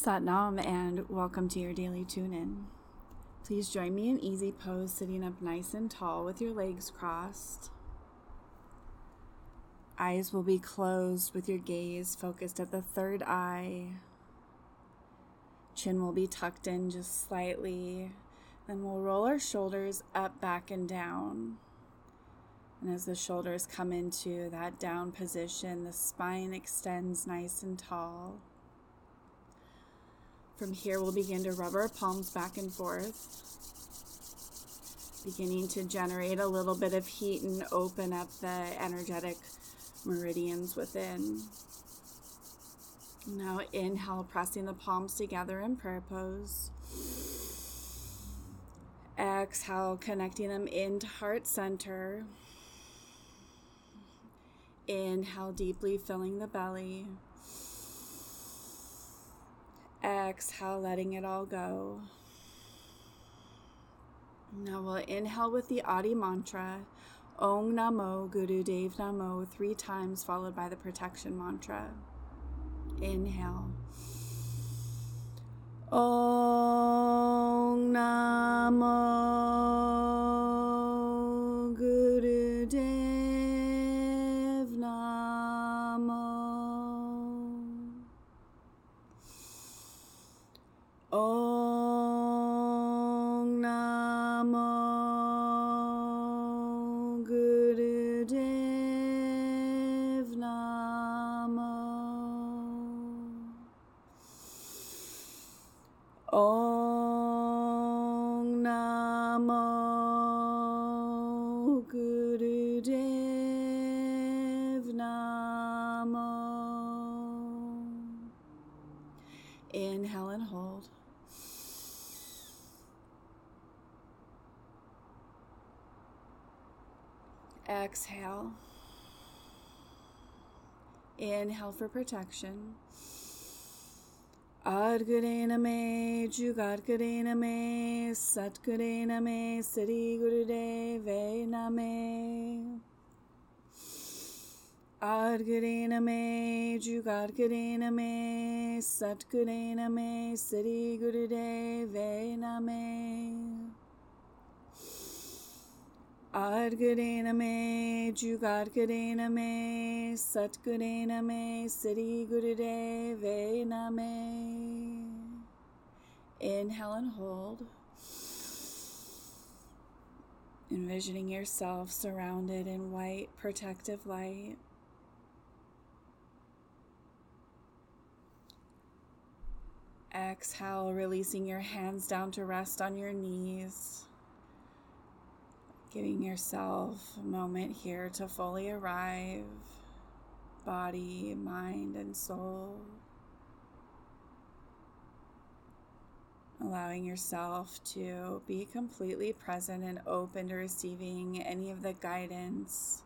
Satnam and welcome to your daily tune in. Please join me in easy pose, sitting up nice and tall with your legs crossed. Eyes will be closed with your gaze focused at the third eye. Chin will be tucked in just slightly. Then we'll roll our shoulders up, back, and down. And as the shoulders come into that down position, the spine extends nice and tall. From here, we'll begin to rub our palms back and forth, beginning to generate a little bit of heat and open up the energetic meridians within. Now, inhale, pressing the palms together in prayer pose. Exhale, connecting them into heart center. Inhale deeply, filling the belly. Exhale, letting it all go. Now we'll inhale with the Adi mantra, Ong Namo Guru Dev Namo, three times, followed by the protection mantra. Inhale. Om Namo Inhale and hold. Exhale. Inhale for protection. Adgurena me, Jugadgurena me, Satgurena me, Siddhi Gurudeve Name. Adgurena me, Jugadgurena me, Satgurena me, Siddhi Gurudeve Name. Adgurena me, Jugadgurena me, Satgurena me, Siddhi Gurudeve Name. Inhale and hold. Envisioning yourself surrounded in white protective light. Exhale, releasing your hands down to rest on your knees. Giving yourself a moment here to fully arrive, body, mind, and soul. Allowing yourself to be completely present and open to receiving any of the guidance,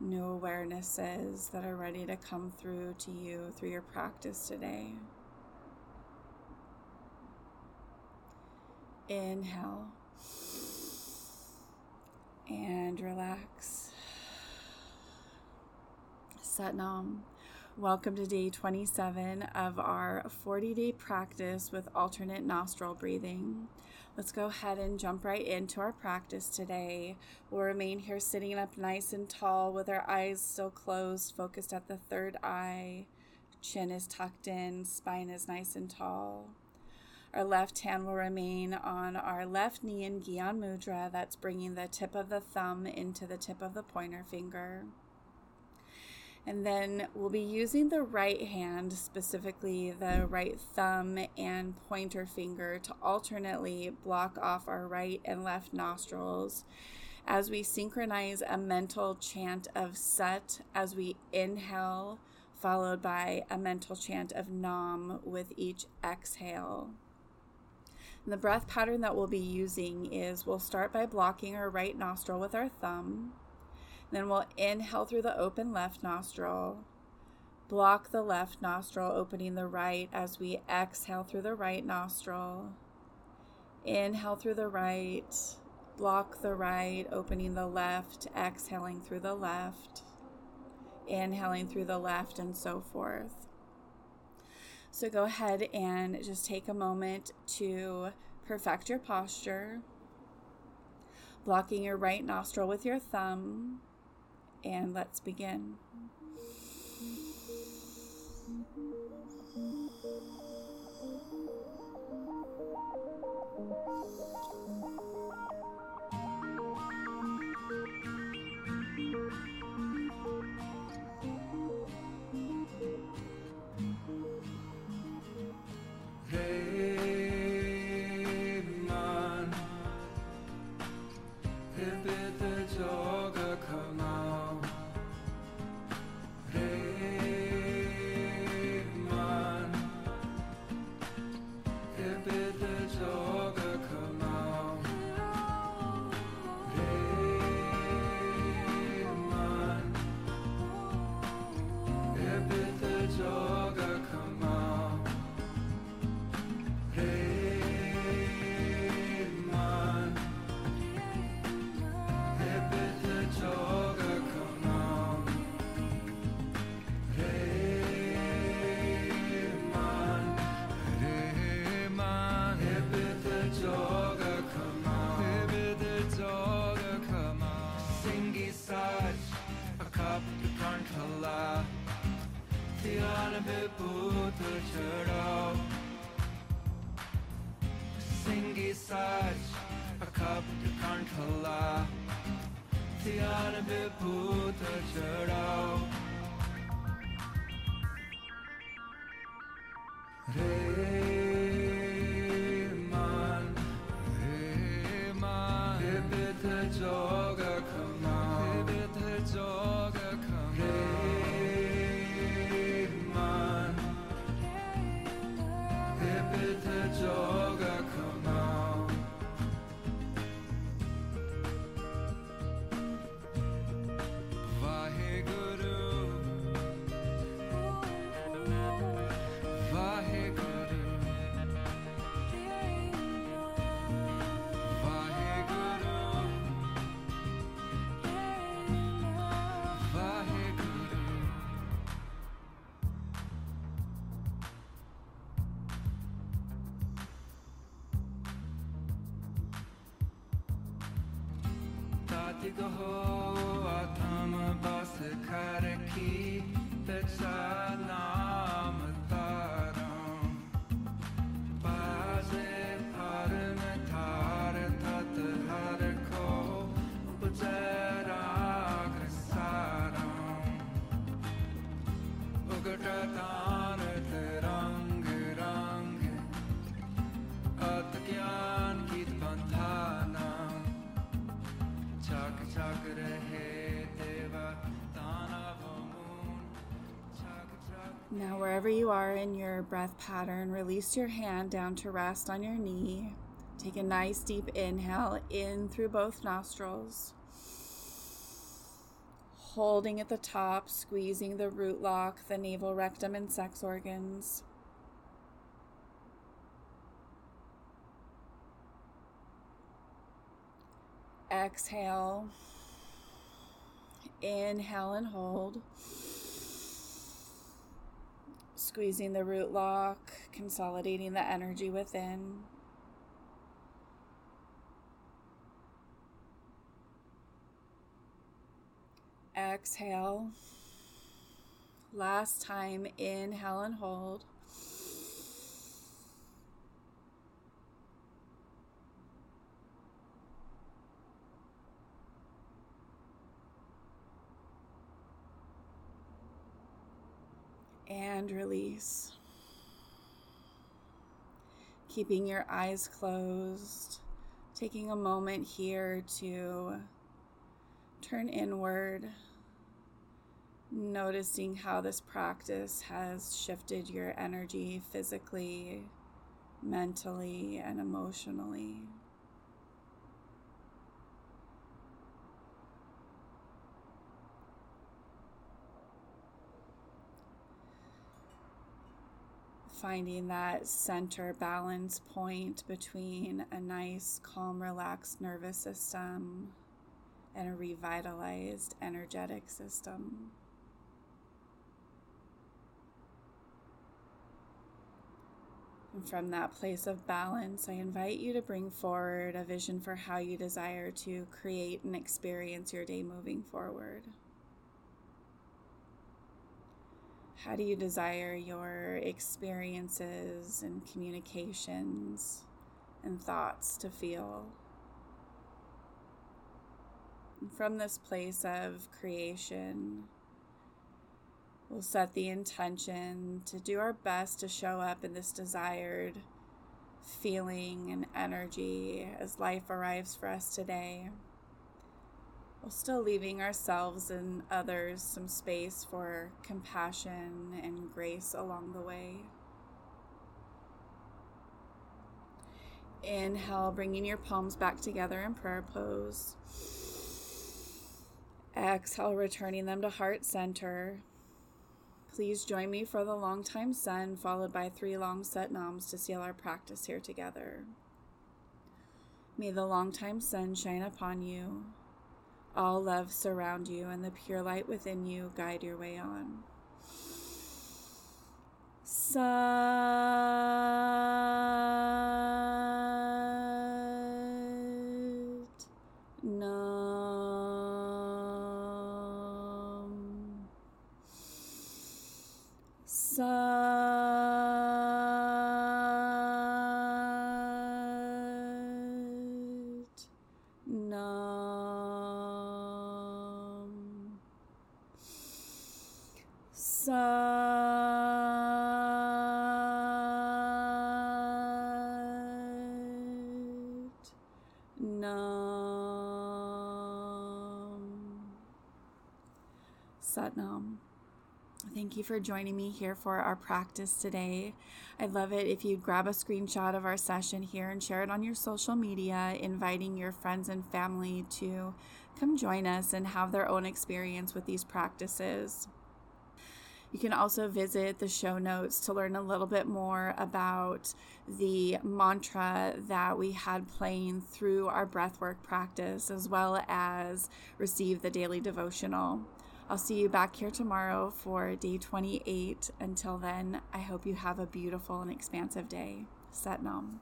new awarenesses that are ready to come through to you through your practice today. Inhale and relax. Satnam. Welcome to day 27 of our 40 day practice with alternate nostril breathing. Let's go ahead and jump right into our practice today. We'll remain here sitting up nice and tall with our eyes still closed, focused at the third eye. Chin is tucked in, spine is nice and tall. Our left hand will remain on our left knee in Gyan Mudra. That's bringing the tip of the thumb into the tip of the pointer finger. And then we'll be using the right hand, specifically the right thumb and pointer finger, to alternately block off our right and left nostrils as we synchronize a mental chant of Sat as we inhale, followed by a mental chant of Nam with each exhale. And the breath pattern that we'll be using is we'll start by blocking our right nostril with our thumb. Then we'll inhale through the open left nostril, block the left nostril, opening the right as we exhale through the right nostril. Inhale through the right, block the right, opening the left, exhaling through the left, inhaling through the left, and so forth. So go ahead and just take a moment to perfect your posture, blocking your right nostril with your thumb, and let's begin. बस्री चला Now, wherever you are in your breath pattern, release your hand down to rest on your knee. Take a nice deep inhale in through both nostrils. Holding at the top, squeezing the root lock, the navel, rectum, and sex organs. Exhale. Inhale and hold squeezing the root lock, consolidating the energy within. Exhale. Last time, inhale and hold. And release. Keeping your eyes closed, taking a moment here to turn inward, noticing how this practice has shifted your energy physically, mentally, and emotionally. Finding that center balance point between a nice, calm, relaxed nervous system and a revitalized energetic system. And from that place of balance, I invite you to bring forward a vision for how you desire to create and experience your day moving forward. How do you desire your experiences and communications and thoughts to feel? And from this place of creation, we'll set the intention to do our best to show up in this desired feeling and energy as life arrives for us today while still leaving ourselves and others some space for compassion and grace along the way. Inhale, bringing your palms back together in prayer pose. Exhale, returning them to heart center. Please join me for the long time sun, followed by three long Sat Nams to seal our practice here together. May the long time sun shine upon you all love surround you, and the pure light within you guide your way on. Sat Nam Sat Satnam. Thank you for joining me here for our practice today. I'd love it if you'd grab a screenshot of our session here and share it on your social media, inviting your friends and family to come join us and have their own experience with these practices. You can also visit the show notes to learn a little bit more about the mantra that we had playing through our breathwork practice, as well as receive the daily devotional. I'll see you back here tomorrow for day 28. Until then, I hope you have a beautiful and expansive day. Nam.